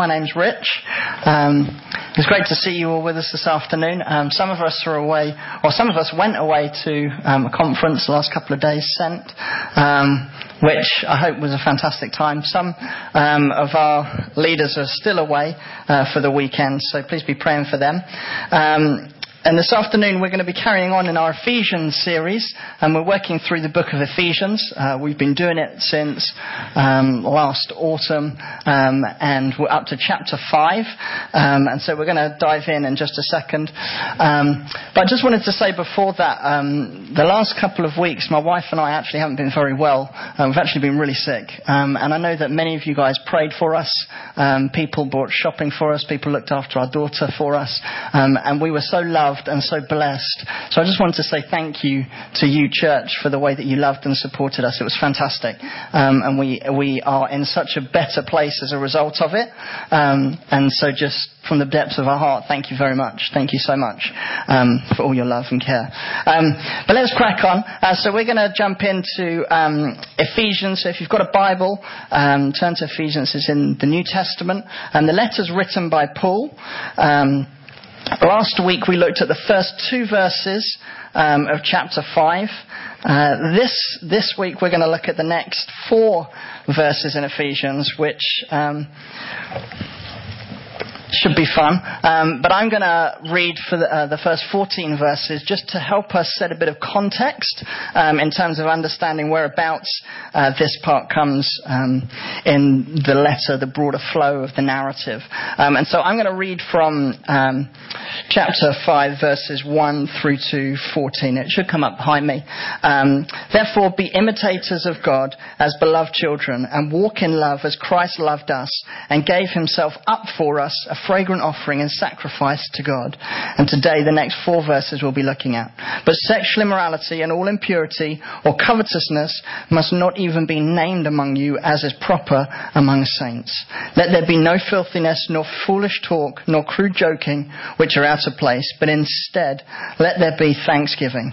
My name's Rich. Um, it's great to see you all with us this afternoon. Um, some of us are away, or some of us went away to um, a conference the last couple of days, Sent, um, which I hope was a fantastic time. Some um, of our leaders are still away uh, for the weekend, so please be praying for them. Um, and this afternoon we're going to be carrying on in our Ephesians series, and we're working through the book of Ephesians. Uh, we've been doing it since um, last autumn, um, and we're up to chapter 5. Um, and so we're going to dive in in just a second. Um, but I just wanted to say before that, um, the last couple of weeks, my wife and I actually haven't been very well. Uh, we've actually been really sick. Um, and I know that many of you guys prayed for us. people bought shopping for us. People looked after our daughter for us. and we were so loved loved and so blessed. So I just wanted to say thank you to you, church, for the way that you loved and supported us. It was fantastic. Um, and we, we are in such a better place as a result of it. Um, and so just from the depths of our heart, thank you very much. Thank you so much um, for all your love and care. Um, but let's crack on. Uh, so we're going to jump into um, Ephesians. So if you've got a Bible, um, turn to Ephesians. It's in the New Testament. And the letter's written by Paul. Um, Last week we looked at the first two verses um, of chapter 5. Uh, this, this week we're going to look at the next four verses in Ephesians, which um, should be fun. Um, but I'm going to read for the, uh, the, first 14 verses just to help us set a bit of context um, in terms of understanding whereabouts uh, this part comes um, in the letter, the broader flow of the narrative. Um, and so I'm going to read from um, chapter 5, verses 1 through to 14. It should come up behind me. Um, Therefore, be imitators of God as beloved children and walk in love as Christ loved us and gave himself up for us, fragrant offering and sacrifice to God. And today, the next four verses we'll be looking at. But sexual immorality and all impurity or covetousness must not even be named among you as is proper among saints. Let there be no filthiness, nor foolish talk, nor crude joking, which are out of place, but instead, let there be thanksgiving.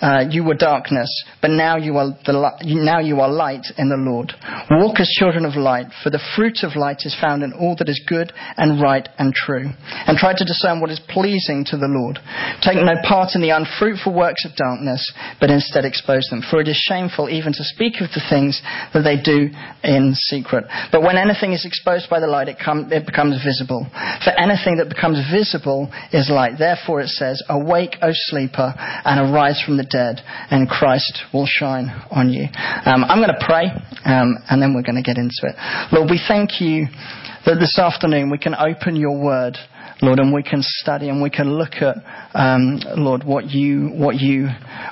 uh, you were darkness, but now you, are the, now you are light in the Lord. Walk as children of light, for the fruit of light is found in all that is good and right and true. And try to discern what is pleasing to the Lord. Take no part in the unfruitful works of darkness, but instead expose them. For it is shameful even to speak of the things that they do in secret. But when anything is exposed by the light, it, com- it becomes visible. For anything that becomes visible is light. Therefore it says, Awake, O sleeper, and arise from the dead, and Christ will shine on you. Um, I'm going to pray, um, and then we're going to get into it. Lord, we thank you that this afternoon we can open your word Lord, and we can study and we can look at, um, Lord, what you, what you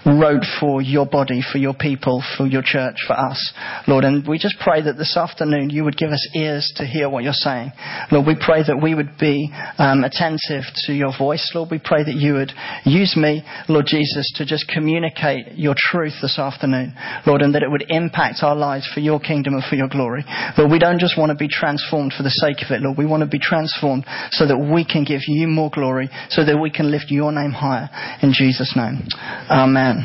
wrote for your body, for your people, for your church, for us, Lord. And we just pray that this afternoon you would give us ears to hear what you're saying. Lord, we pray that we would be um, attentive to your voice. Lord, we pray that you would use me, Lord Jesus, to just communicate your truth this afternoon, Lord, and that it would impact our lives for your kingdom and for your glory. Lord, we don't just want to be transformed for the sake of it, Lord. We want to be transformed so that we can give you more glory so that we can lift your name higher. In Jesus' name. Amen.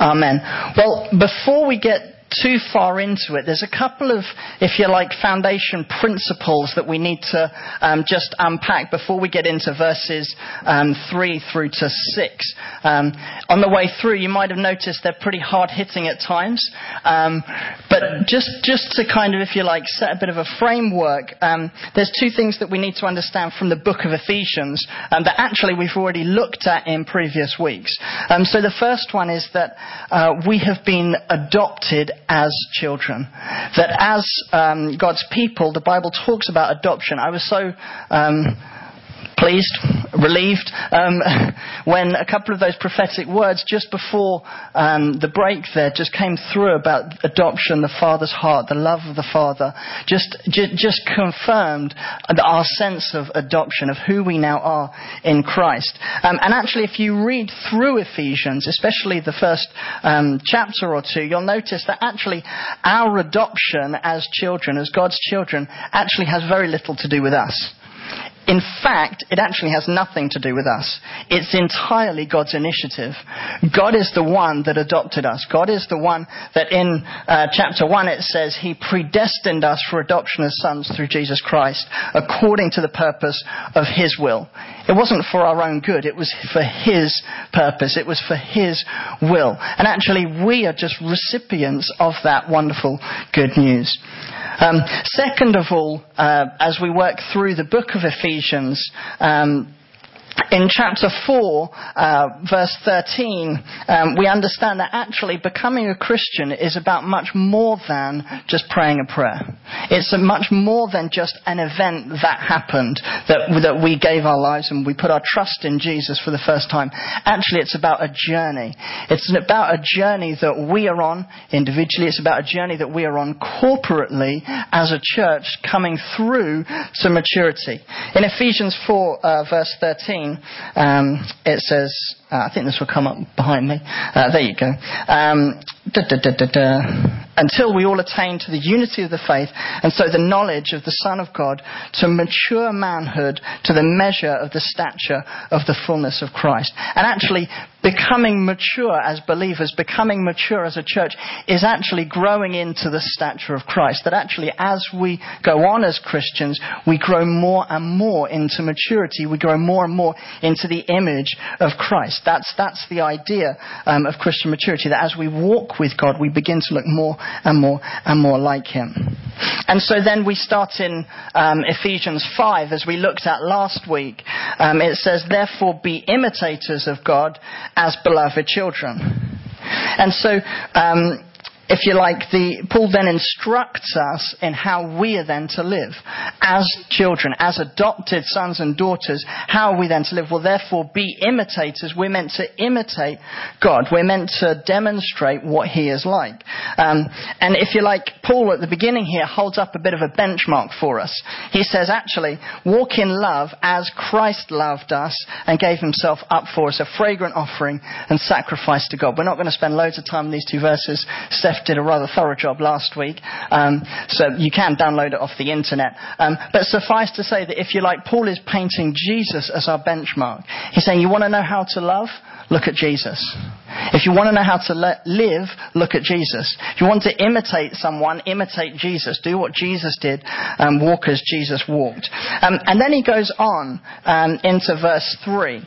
Amen. Well, before we get too far into it, there's a couple of, if you like, foundation principles that we need to um, just unpack before we get into verses um, 3 through to 6. Um, on the way through, you might have noticed they're pretty hard hitting at times. Um, but just, just to kind of, if you like, set a bit of a framework, um, there's two things that we need to understand from the book of Ephesians um, that actually we've already looked at in previous weeks. so the first one is that uh, we have been adopted as children. That as um, God's people, the Bible talks about adoption. I was so um, pleased, relieved, um, when a couple of those prophetic words just before um, the break there just came through about adoption, the Father's heart, the love of the Father, just, just, just confirmed our sense of adoption, of who we now are in Christ. Um, and actually, if you read through Ephesians, especially the first um, chapter or two, you'll notice that actually our adoption as children, as God's children, actually has very little to do with us. In fact, it actually has nothing to do with us. It's entirely God's initiative. God is the one that adopted us. God is the one that in uh, chapter 1 it says He predestined us for adoption as sons through Jesus Christ according to the purpose of His will. It wasn't for our own good. It was for His purpose. It was for His will. And actually we are just recipients of that wonderful good news. Um, second of all, uh, as we work through the book of Ephesians, um, in chapter 4, uh, verse 13, um, we understand that actually becoming a Christian is about much more than just praying a prayer. It's much more than just an event that happened, that, that we gave our lives and we put our trust in Jesus for the first time. Actually, it's about a journey. It's about a journey that we are on individually. It's about a journey that we are on corporately as a church coming through to maturity. In Ephesians 4, uh, verse 13, um, it says, uh, I think this will come up behind me. Uh, there you go. Um, da, da, da, Until we all attain to the unity of the faith and so the knowledge of the Son of God to mature manhood to the measure of the stature of the fullness of Christ. And actually, becoming mature as believers, becoming mature as a church, is actually growing into the stature of Christ. That actually, as we go on as Christians, we grow more and more into maturity. We grow more and more into the image of Christ. That's, that's the idea um, of Christian maturity, that as we walk with God, we begin to look more and more and more like Him. And so then we start in um, Ephesians 5, as we looked at last week. Um, it says, Therefore be imitators of God as beloved children. And so, um, if you like, the, Paul then instructs us in how we are then to live as children, as adopted sons and daughters. How are we then to live? Well, therefore, be imitators. We're meant to imitate God. We're meant to demonstrate what He is like. Um, and if you like, Paul at the beginning here holds up a bit of a benchmark for us. He says, actually, walk in love as Christ loved us and gave Himself up for us, a fragrant offering and sacrifice to God. We're not going to spend loads of time on these two verses. Did a rather thorough job last week, um, so you can download it off the internet. Um, but suffice to say that if you like, Paul is painting Jesus as our benchmark. He's saying, you want to know how to love? Look at Jesus. If you want to know how to le- live, look at Jesus. If you want to imitate someone, imitate Jesus. Do what Jesus did, um, walk as Jesus walked. Um, and then he goes on um, into verse 3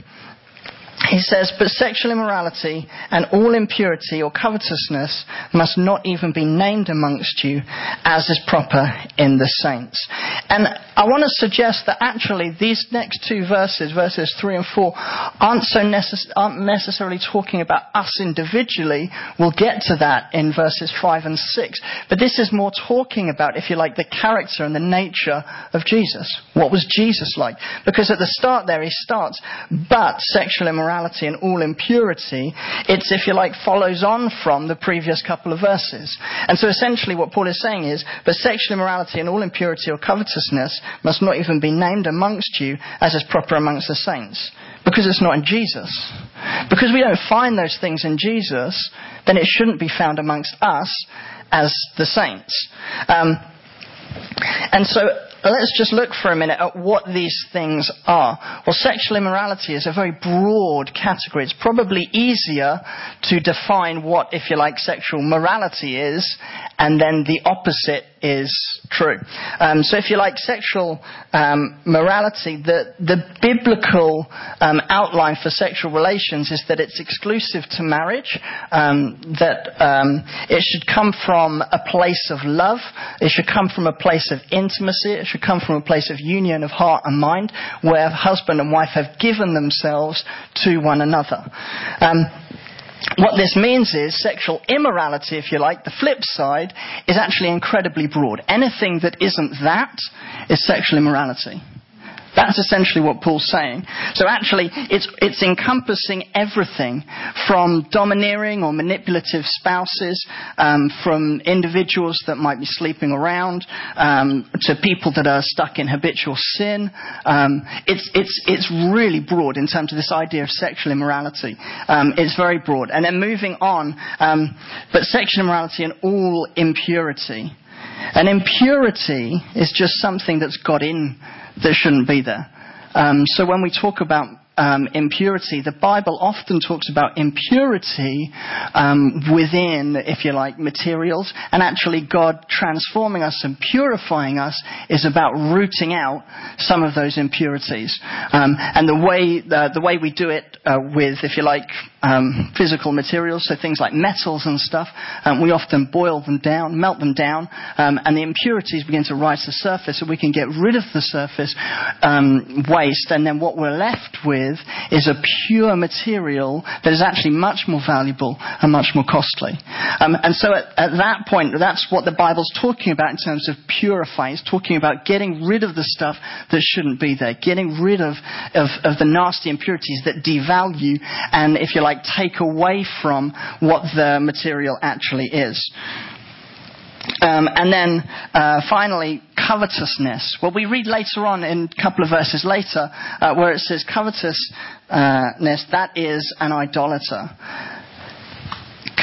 he says, but sexual immorality and all impurity or covetousness must not even be named amongst you as is proper in the saints. And I want to suggest that actually these next two verses, verses 3 and 4, aren't, so necess- aren't necessarily talking about us individually. We'll get to that in verses 5 and 6. But this is more talking about, if you like, the character and the nature of Jesus. What was Jesus like? Because at the start there he starts, but sexual immorality immorality and all impurity, it's, if you like, follows on from the previous couple of verses. And so essentially what Paul is saying is, but sexual immorality and all impurity or covetousness must not even be named amongst you as is proper amongst the saints. Because it's not in Jesus. Because we don't find those things in Jesus, then it shouldn't be found amongst us as the saints. Um, and so let's just look for a minute at what these things are. Well, sexual immorality is a very broad category. It's probably easier to define what, if you like, sexual morality is, and then the opposite is true. Um, so, if you like, sexual um, morality, the, the biblical um, outline for sexual relations is that it's exclusive to marriage, um, that um, it should come from a place of love, it should come from a place of intimacy, it should come from a place of union of heart and mind, where husband and wife have given themselves to one another. What this means is sexual immorality, if you like, the flip side, is actually incredibly broad. Anything that isn't that is sexual immorality. That's essentially what Paul's saying. So actually, it's, it's encompassing everything from domineering or manipulative spouses, um, from individuals that might be sleeping around, um, to people that are stuck in habitual sin. Um, it's, it's, it's really broad in terms of this idea of sexual immorality. Um, it's very broad. And then moving on, um, but sexual immorality and all impurity. And impurity is just something that's got in that shouldn't be there. Um, so when we talk about um, impurity, the Bible often talks about impurity um, within, if you like, materials, and actually God transforming us and purifying us is about rooting out some of those impurities. Um, and the way uh, the way we do it uh, with, if you like, um, physical materials, so things like metals and stuff, um, we often boil them down, melt them down, um, and the impurities begin to rise to the surface, so we can get rid of the surface waste, and then what we're left with with is a pure material that is actually much more valuable and much more costly. Um, and so at, at, that point, that's what the Bible's talking about in terms of purifying. It's talking about getting rid of the stuff that shouldn't be there, getting rid of, of, of the nasty impurities that devalue and, if you like, take away from what the material actually is. Um, and then uh, finally, covetousness. Well, we read later on in a couple of verses later uh, where it says covetousness, that is an idolater.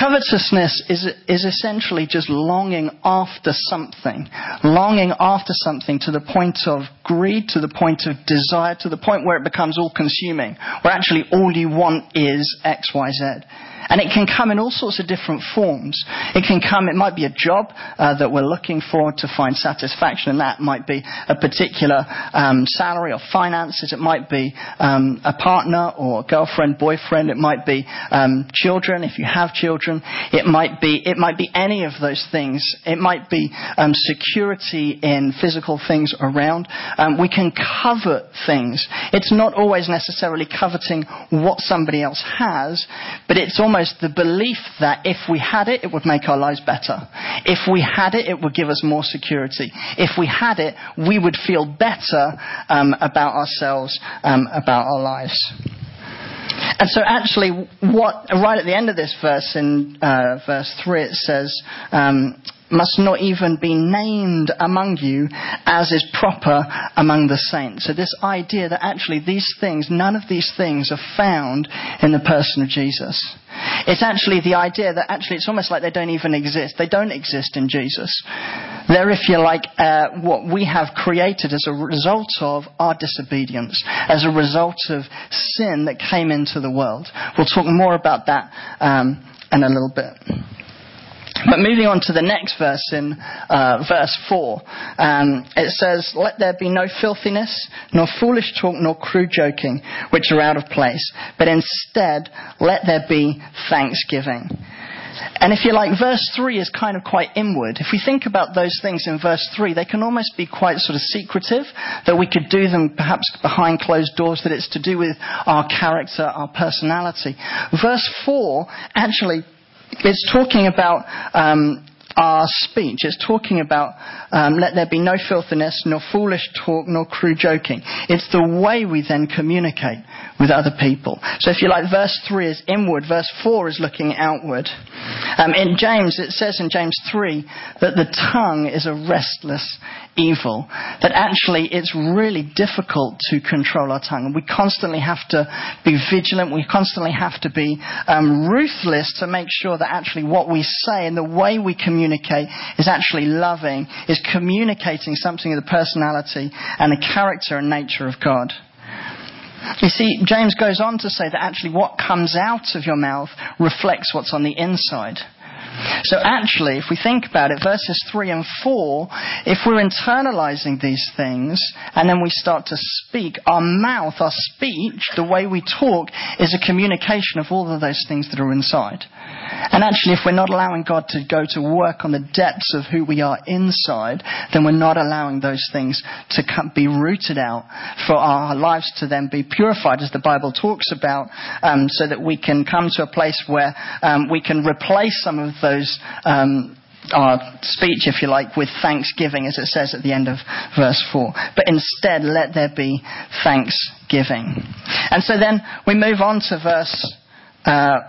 Covetousness is, is essentially just longing after something. Longing after something to the point of greed, to the point of desire, to the point where it becomes all consuming. Where actually all you want is X, Y, Z. And it can come in all sorts of different forms. It can come, it might be a job uh, that we're looking for to find satisfaction, and that might be a particular um, salary or finances. It might be um, a partner or girlfriend, boyfriend. It might be um, children, if you have children. It might be, it might be any of those things. It might be um, security in physical things around. Um, we can covet things. It's not always necessarily coveting what somebody else has, but it's almost the belief that if we had it, it would make our lives better. If we had it, it would give us more security. If we had it, we would feel better um, about ourselves, um, about our lives. And so, actually, what right at the end of this verse, in uh, verse three, it says, um, must not even be named among you as is proper among the saints. So this idea that actually these things, none of these things are found in the person of Jesus. It's actually the idea that actually it's almost like they don't even exist. They don't exist in Jesus. They're, if you like, uh, what we have created as a result of our disobedience, as a result of sin that came into the world. We'll talk more about that um, in a little bit. But moving on to the next verse in uh, verse 4, um, it says, Let there be no filthiness, nor foolish talk, nor crude joking, which are out of place, but instead let there be thanksgiving. And if you like, verse 3 is kind of quite inward. If we think about those things in verse 3, they can almost be quite sort of secretive, that we could do them perhaps behind closed doors, that it's to do with our character, our personality. Verse 4 actually it's talking about um, our speech. It's talking about um, let there be no filthiness, nor foolish talk, nor crude joking. It's the way we then communicate with other people. So if you like, verse 3 is inward, verse 4 is looking outward. Um, in James, it says in James 3 that the tongue is a restless evil. That actually it's really difficult to control our tongue. We constantly have to be vigilant. We constantly have to be um, ruthless to make sure that actually what we say and the way we communicate is actually loving, is communicating something of the personality and the character and nature of God. You see, James goes on to say that actually what comes out of your mouth reflects what's on the inside. So actually, if we think about it, verses 3 and 4, if we're internalizing these things and then we start to speak, our mouth, our speech, the way we talk, is a communication of all of those things that are inside. And actually, if we're not allowing God to go to work on the depths of who we are inside, then we're not allowing those things to come, be rooted out for our lives to then be purified, as the Bible talks about, um, so that we can come to a place where um, we can replace some of those um, our speech, if you like, with thanksgiving, as it says at the end of verse 4. But instead, let there be thanksgiving. And so then we move on to verse uh,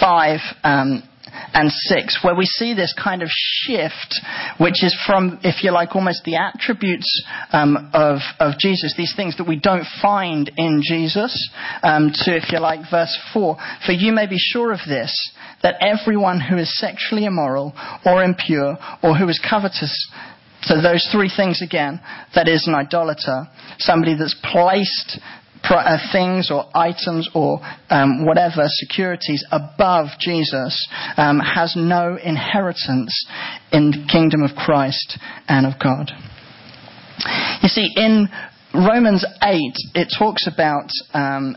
5. Um, and 6, where we see this kind of shift, which is from, if you like, almost the attributes um, of, of Jesus, these things that we don't find in Jesus, um, to, if you like, verse 4. For you may be sure of this, that everyone who is sexually immoral or impure or who is covetous so those three things again, that is an idolater, somebody that's placed things or items or um, whatever securities above Jesus um, has no inheritance in the kingdom of Christ and of God. You see, in Romans 8, it talks about um,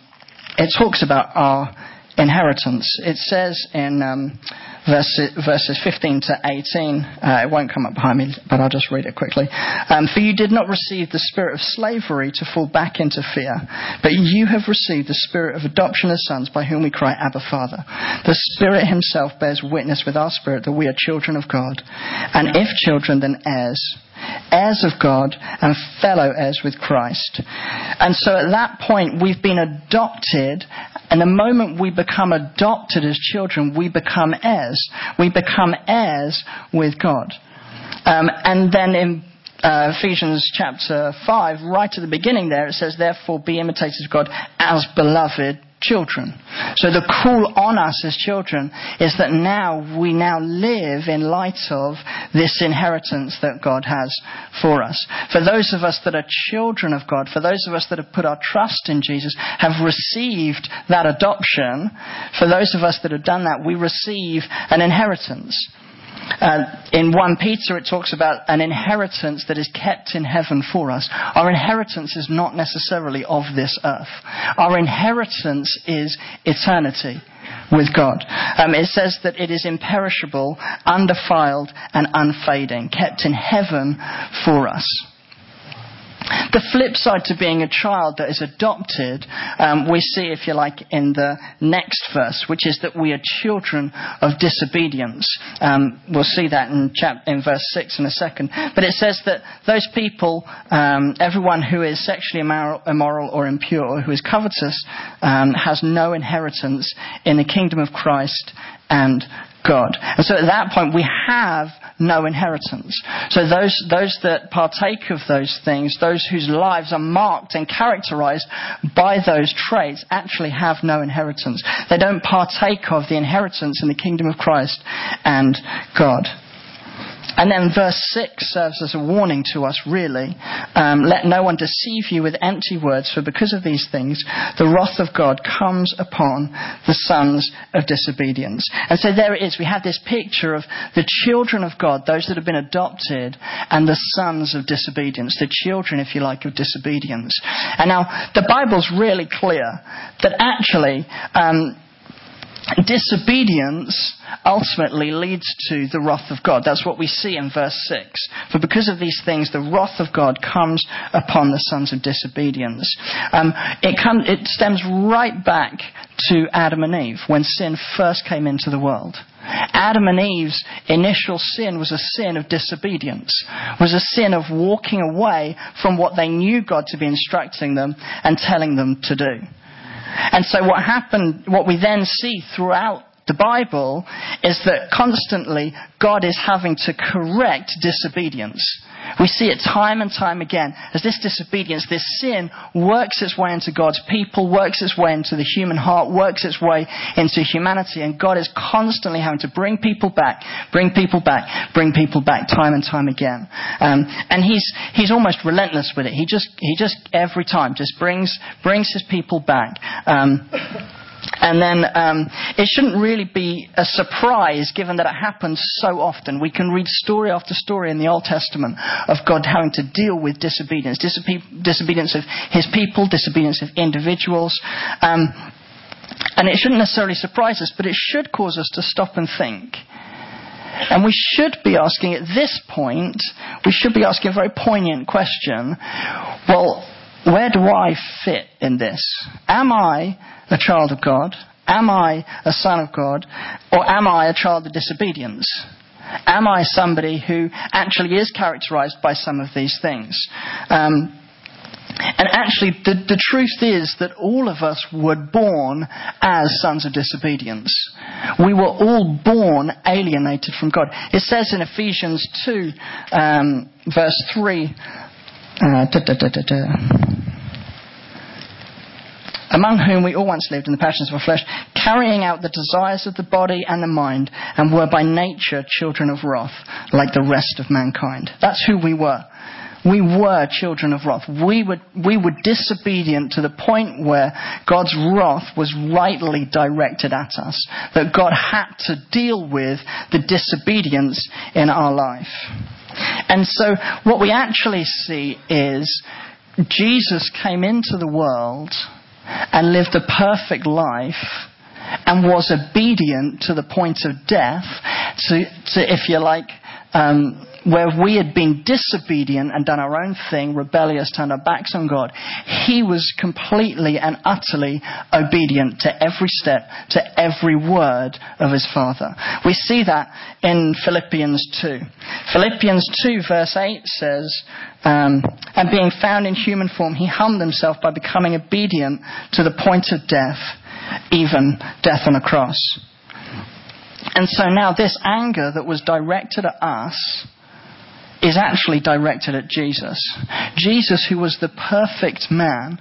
it talks about our inheritance. It says in um, verses, verses 15 to 18. Uh, it won't come up behind me, but I'll just read it quickly. Um, For you did not receive the spirit of slavery to fall back into fear, but you have received the spirit of adoption as sons by whom we cry, Abba, Father. The Spirit Himself bears witness with our spirit that we are children of God. And if children, then heirs heirs of God and fellow heirs with Christ. And so at that point, we've been adopted, and the moment we become adopted as children, we become heirs. We become heirs with God. Um, and then in uh, Ephesians chapter 5, right at the beginning there, it says, Therefore be imitators of God as beloved children. So the call on us as children is that now we now live in light of this inheritance that God has for us. For those of us that are children of God, for those of us that have put our trust in Jesus, have received that adoption, for those of us that have done that, we receive an inheritance. Uh, in 1 Peter, it talks about an inheritance that is kept in heaven for us. Our inheritance is not necessarily of this earth. Our inheritance is eternity with God. Um, it says that it is imperishable, undefiled, and unfading, kept in heaven for us. The flip side to being a child that is adopted, um, we see, if you like, in the next verse, which is that we are children of disobedience. Um, we'll see that in, chap- in verse 6 in a second. But it says that those people, um, everyone who is sexually immoral, immoral or impure, who is covetous, um, has no inheritance in the kingdom of Christ and God. And so at that point, we have no inheritance. So those, those that partake of those things, those whose lives are marked and characterized by those traits, actually have no inheritance. They don't partake of the inheritance in the kingdom of Christ and God. And then verse 6 serves as a warning to us, really. Um, Let no one deceive you with empty words, for because of these things, the wrath of God comes upon the sons of disobedience. And so there it is. We have this picture of the children of God, those that have been adopted, and the sons of disobedience, the children, if you like, of disobedience. And now, the Bible's really clear that actually, um, disobedience ultimately leads to the wrath of God. That's what we see in verse 6. For because of these things, the wrath of God comes upon the sons of disobedience. Um, it, come, it stems right back to Adam and Eve when sin first came into the world. Adam and Eve's initial sin was a sin of disobedience, was a sin of walking away from what they knew God to be instructing them and telling them to do. And so what happened, what we then see throughout the Bible is that constantly God is having to correct disobedience. We see it time and time again as this disobedience, this sin works its way into God's people, works its way into the human heart, works its way into humanity, and God is constantly having to bring people back, bring people back, bring people back time and time again. Um, and he's, he's almost relentless with it. He just, he just every time just brings, brings his people back. Um, and then um, it shouldn't really be a surprise given that it happens so often. We can read story after story in the Old Testament of God having to deal with disobedience, disobedience of his people, disobedience of individuals. Um, and it shouldn't necessarily surprise us, but it should cause us to stop and think. And we should be asking at this point, we should be asking a very poignant question. Well, where do I fit in this? Am I a child of God? Am I a son of God? Or am I a child of disobedience? Am I somebody who actually is characterized by some of these things? Um, and actually, the, the truth is that all of us were born as sons of disobedience. We were all born alienated from God. It says in Ephesians 2, um, verse 3, uh, da, da, da, among whom we all once lived in the passions of our flesh, carrying out the desires of the body and the mind, and were by nature children of wrath, like the rest of mankind. That's who we were. We were children of wrath. We were, we were disobedient to the point where God's wrath was rightly directed at us. That God had to deal with the disobedience in our life. And so what we actually see is Jesus came into the world and lived a perfect life and was obedient to the point of death. To, to if you like, um, where we had been disobedient and done our own thing, rebellious, turned our backs on God, he was completely and utterly obedient to every step, to every word of his Father. We see that in Philippians 2. Philippians 2 verse 8 says, um, and being found in human form, he humbled himself by becoming obedient to the point of death, even death on a cross. And so now this anger that was directed at us is actually directed at Jesus. Jesus, who was the perfect man,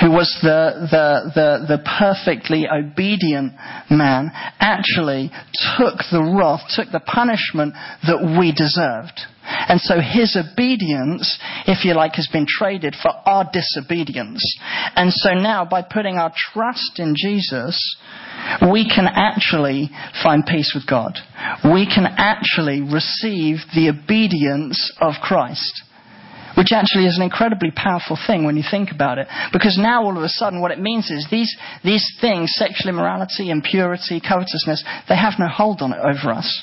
who was the, the, the, the, perfectly obedient man, actually took the wrath, took the punishment that we deserved. And so his obedience, if you like, has been traded for our disobedience. And so now, by putting our trust in Jesus, we can actually find peace with God. We can actually receive the obedience of Christ. Which actually is an incredibly powerful thing when you think about it. Because now all of a sudden what it means is these, these things, sexual immorality, impurity, covetousness, they have no hold on it over us.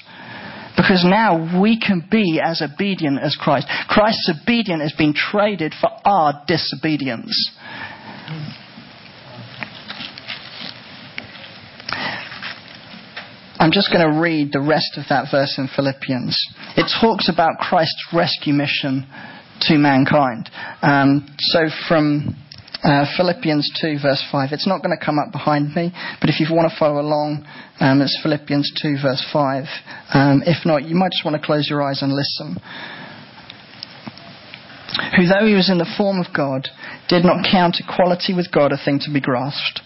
Because now we can be as obedient as Christ. Christ's obedience has been traded for our disobedience. I'm just going to read the rest of that verse in Philippians. It talks about Christ's rescue mission to mankind. Um, so from uh, Philippians 2, verse 5. It's not going to come up behind me, but if you want to follow along, um, it's Philippians 2, verse 5. Um, if not, you might just want to close your eyes and listen. Who, though he was in the form of God, did not count equality with God a thing to be grasped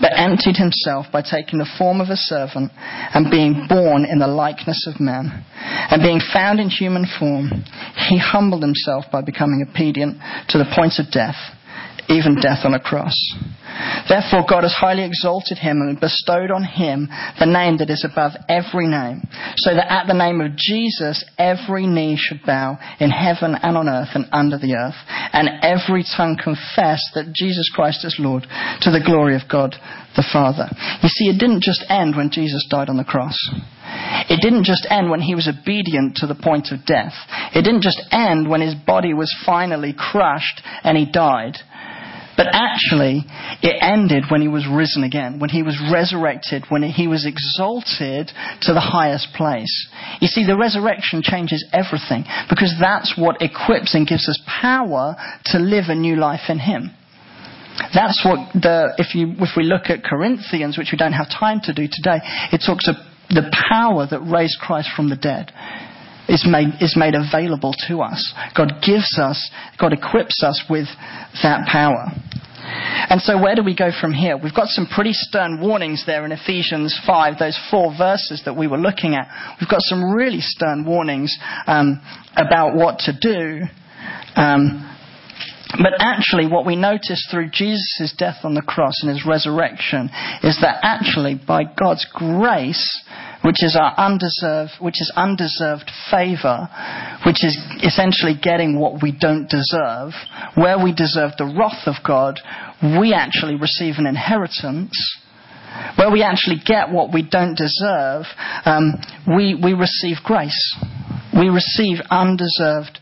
but emptied himself by taking the form of a servant and being born in the likeness of man. And being found in human form, he humbled himself by becoming obedient to the point of death even death on a cross. Therefore, God has highly exalted him and bestowed on him the name that is above every name, so that at the name of Jesus every knee should bow in heaven and on earth and under the earth, and every tongue confess that Jesus Christ is Lord to the glory of God the Father. You see, it didn't just end when Jesus died on the cross. It didn't just end when he was obedient to the point of death. It didn't just end when his body was finally crushed and he died. But actually, it ended when he was risen again, when he was resurrected, when he was exalted to the highest place. You see, the resurrection changes everything because that's what equips and gives us power to live a new life in him. That's what the, if you, if we look at Corinthians, which we don't have time to do today, it talks of the power that raised Christ from the dead is made, is made available to us. God gives us, God equips us with that power. And so, where do we go from here? We've got some pretty stern warnings there in Ephesians 5, those four verses that we were looking at. We've got some really stern warnings um, about what to do. Um, but actually, what we notice through Jesus' death on the cross and his resurrection is that actually, by God's grace, which is our undeserved, which is undeserved favor, which is essentially getting what we don't deserve, where we deserve the wrath of God, we actually receive an inheritance. Where we actually get what we don't deserve, um, we, we receive grace. We receive undeserved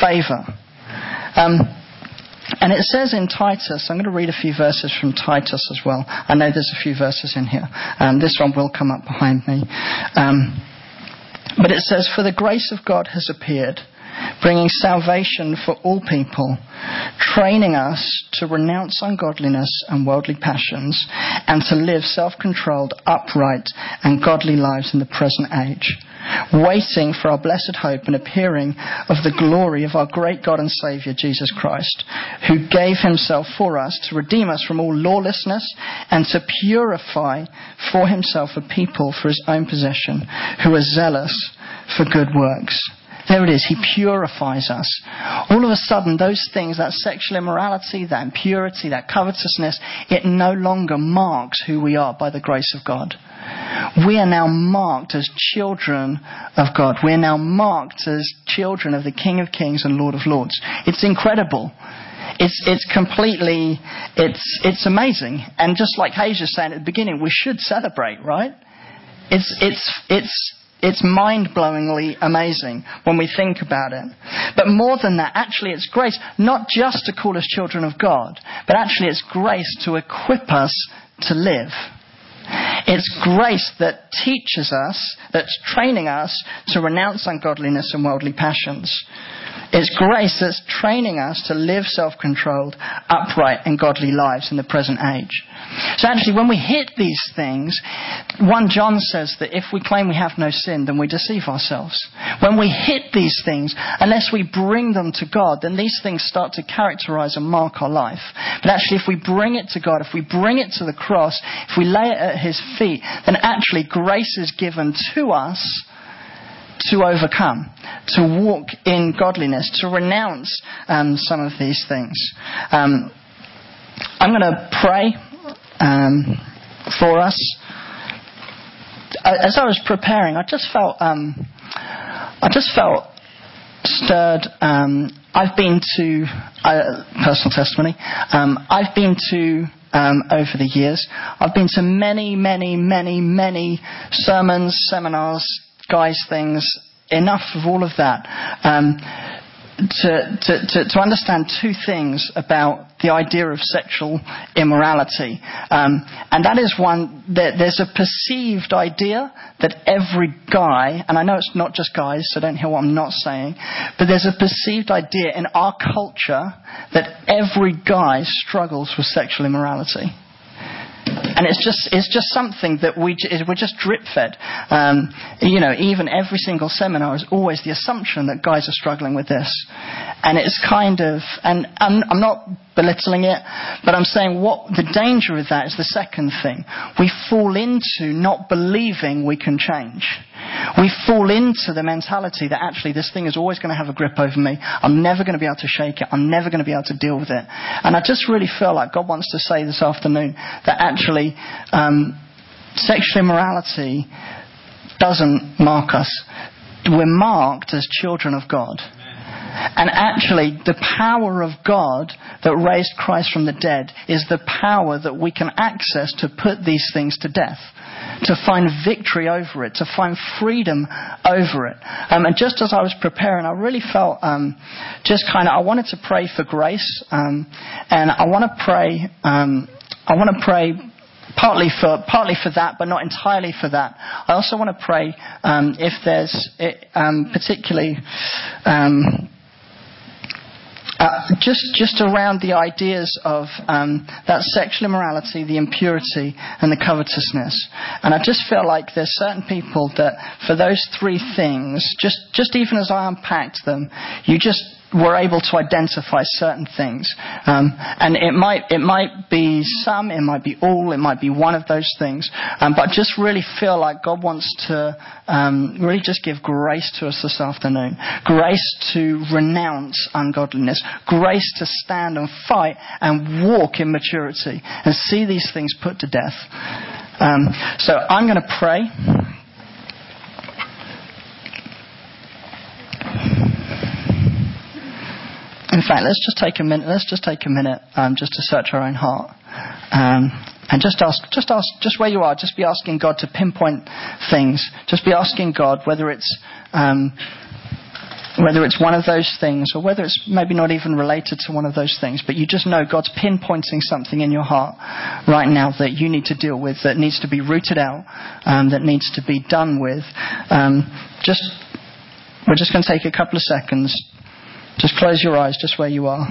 favor. Um, and it says in Titus, I'm going to read a few verses from Titus as well. I know there's a few verses in here. Um, this one will come up behind me. Um, But it says, For the grace of God has appeared, bringing salvation for all people, training us to renounce ungodliness and worldly passions, and to live self controlled, upright, and godly lives in the present age, waiting for our blessed hope and appearing of the glory of our great God and Saviour, Jesus Christ, who gave himself for us to redeem us from all lawlessness and to purify for himself a people for his own possession, who are zealous for good works. There it is. He purifies us. All of a sudden, those things, that sexual immorality, that impurity, that covetousness, it no longer marks who we are by the grace of God. We are now marked as children of God. We are now marked as children of the King of Kings and Lord of Lords. It's incredible. It's, it's completely, it's, it's amazing. And just like was saying at the beginning, we should celebrate, right? It's, it's, it's, it's mind blowingly amazing when we think about it. But more than that, actually, it's grace not just to call us children of God, but actually, it's grace to equip us to live. It's grace that teaches us, that's training us to renounce ungodliness and worldly passions. It's grace that's training us to live self controlled, upright, and godly lives in the present age. So actually, when we hit these things, 1 John says that if we claim we have no sin, then we deceive ourselves. When we hit these things, unless we bring them to God, then these things start to characterize and mark our life. But actually, if we bring it to God, if we bring it to the cross, if we lay it at His feet, then actually grace is given to us to overcome, to walk in godliness, to renounce um, some of these things. Um, I'm going to pray um, for us. As I was preparing, I just felt, um, I just felt stirred. Um, I've been to uh, personal testimony. Um, I've been to um, over the years. I've been to many, many, many, many sermons, seminars, guys things, enough of all of that um, to, to, to, to, understand two things about the idea of sexual immorality. Um, and that is one, that there's a perceived idea that every guy, and I know it's not just guys, so don't hear what I'm not saying, but there's a perceived idea in our culture that every guy struggles with sexual immorality. And it's just, it's just something that we, we're just drip fed. Um, you know, even every single seminar is always the assumption that guys are struggling with this. And it's kind of, and I'm, I'm not belittling it, but I'm saying what the danger of that is the second thing. We fall into not believing we can change. We fall into the mentality that actually this thing is always going to have a grip over me. I'm never going to be able to shake it. I'm never going to be able to deal with it. And I just really feel like God wants to say this afternoon that actually um, sexual immorality doesn't mark us. We're marked as children of God. And actually, the power of God that raised Christ from the dead is the power that we can access to put these things to death to find victory over it, to find freedom over it. Um, and just as I was preparing, I really felt um, just kind of, I wanted to pray for grace, um, and I want to pray, um, I want to pray partly for partly for that, but not entirely for that. I also want to pray um, if there's it, um, particularly. Um, uh, just, just around the ideas of um, that sexual immorality, the impurity, and the covetousness. And I just feel like there's certain people that, for those three things, just, just even as I unpacked them, you just were able to identify certain things. Um, and it might, it might be some, it might be all, it might be one of those things. Um, but I just really feel like God wants to um, really just give grace to us this afternoon. Grace to renounce ungodliness. Grace to stand and fight and walk in maturity and see these things put to death. Um, so I'm going to pray. In fact, let's just take a minute. Let's just take a minute um, just to search our own heart, um, and just ask, just ask, just where you are. Just be asking God to pinpoint things. Just be asking God whether it's um, whether it's one of those things or whether it's maybe not even related to one of those things, but you just know God's pinpointing something in your heart right now that you need to deal with, that needs to be rooted out, um, that needs to be done with, um, just we're just going to take a couple of seconds. Just close your eyes just where you are.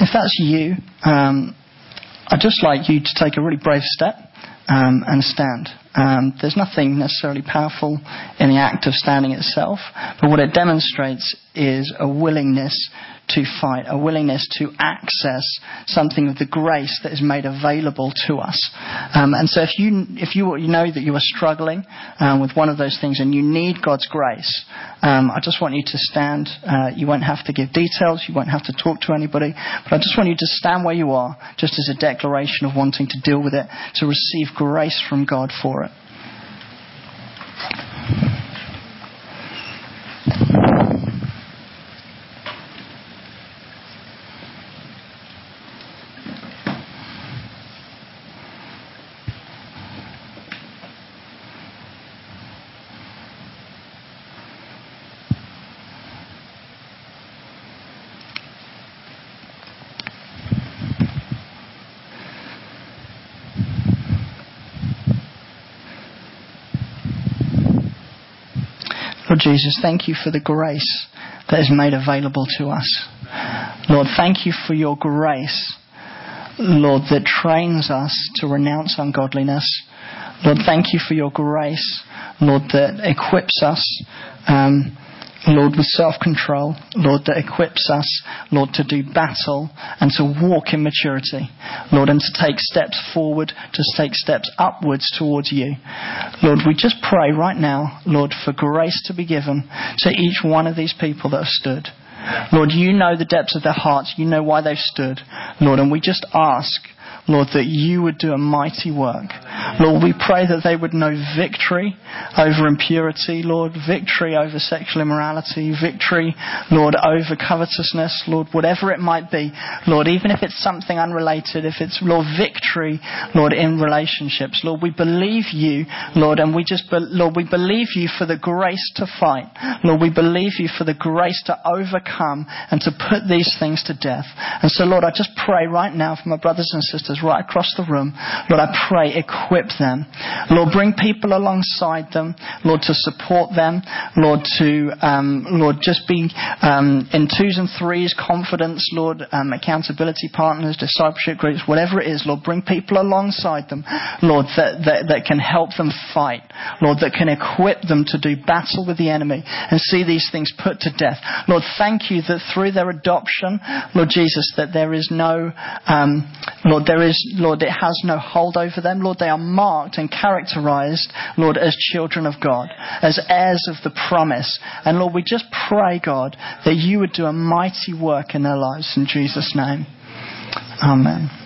If that's you, um, I'd just like you to take a really brave step um, and stand. Um, there's nothing necessarily powerful in the act of standing itself, but what it demonstrates is a willingness to fight, a willingness to access something of the grace that is made available to us. Um, and so if you, if you, know that you are struggling um, with one of those things and you need God's grace, um, I just want you to stand. Uh, you won't have to give details, you won't have to talk to anybody, but I just want you to stand where you are, just as a declaration of wanting to deal with it, to receive grace from God for it. Lord Jesus, thank you for the grace that is made available to us. Lord, thank you for your grace, Lord, that trains us to renounce ungodliness. Lord, thank you for your grace, Lord, that equips us um, Lord, with self control, Lord, that equips us, Lord, to do battle and to walk in maturity, Lord, and to take steps forward, to take steps upwards towards you. Lord, we just pray right now, Lord, for grace to be given to each one of these people that have stood. Lord, you know the depths of their hearts, you know why they've stood, Lord, and we just ask, Lord, that you would do a mighty work. Lord, we pray that they would know victory over impurity, Lord, victory over sexual immorality, victory, Lord, over covetousness, Lord, whatever it might be. Lord, even if it's something unrelated, if it's, Lord, victory, Lord, in relationships. Lord, we believe you, Lord, and we just, Lord, we believe you for the grace to fight. Lord, we believe you for the grace to overcome and to put these things to death. And so, Lord, I just pray right now for my brothers and sisters right across the room. Lord, I pray, equip them. Lord, bring people alongside them. Lord, to support them. Lord, to, um, Lord, just be um, in twos and threes, confidence, Lord, um, accountability partners, discipleship groups, whatever it is. Lord, bring people alongside them. Lord, that, that, that can help them fight. Lord, that can equip them to do battle with the enemy and see these things put to death. Lord, thank you that through their adoption, Lord Jesus, that there is no, um, Lord, there is is, Lord, it has no hold over them. Lord, they are marked and characterized, Lord, as children of God, as heirs of the promise. And Lord, we just pray, God, that you would do a mighty work in their lives in Jesus' name. Amen.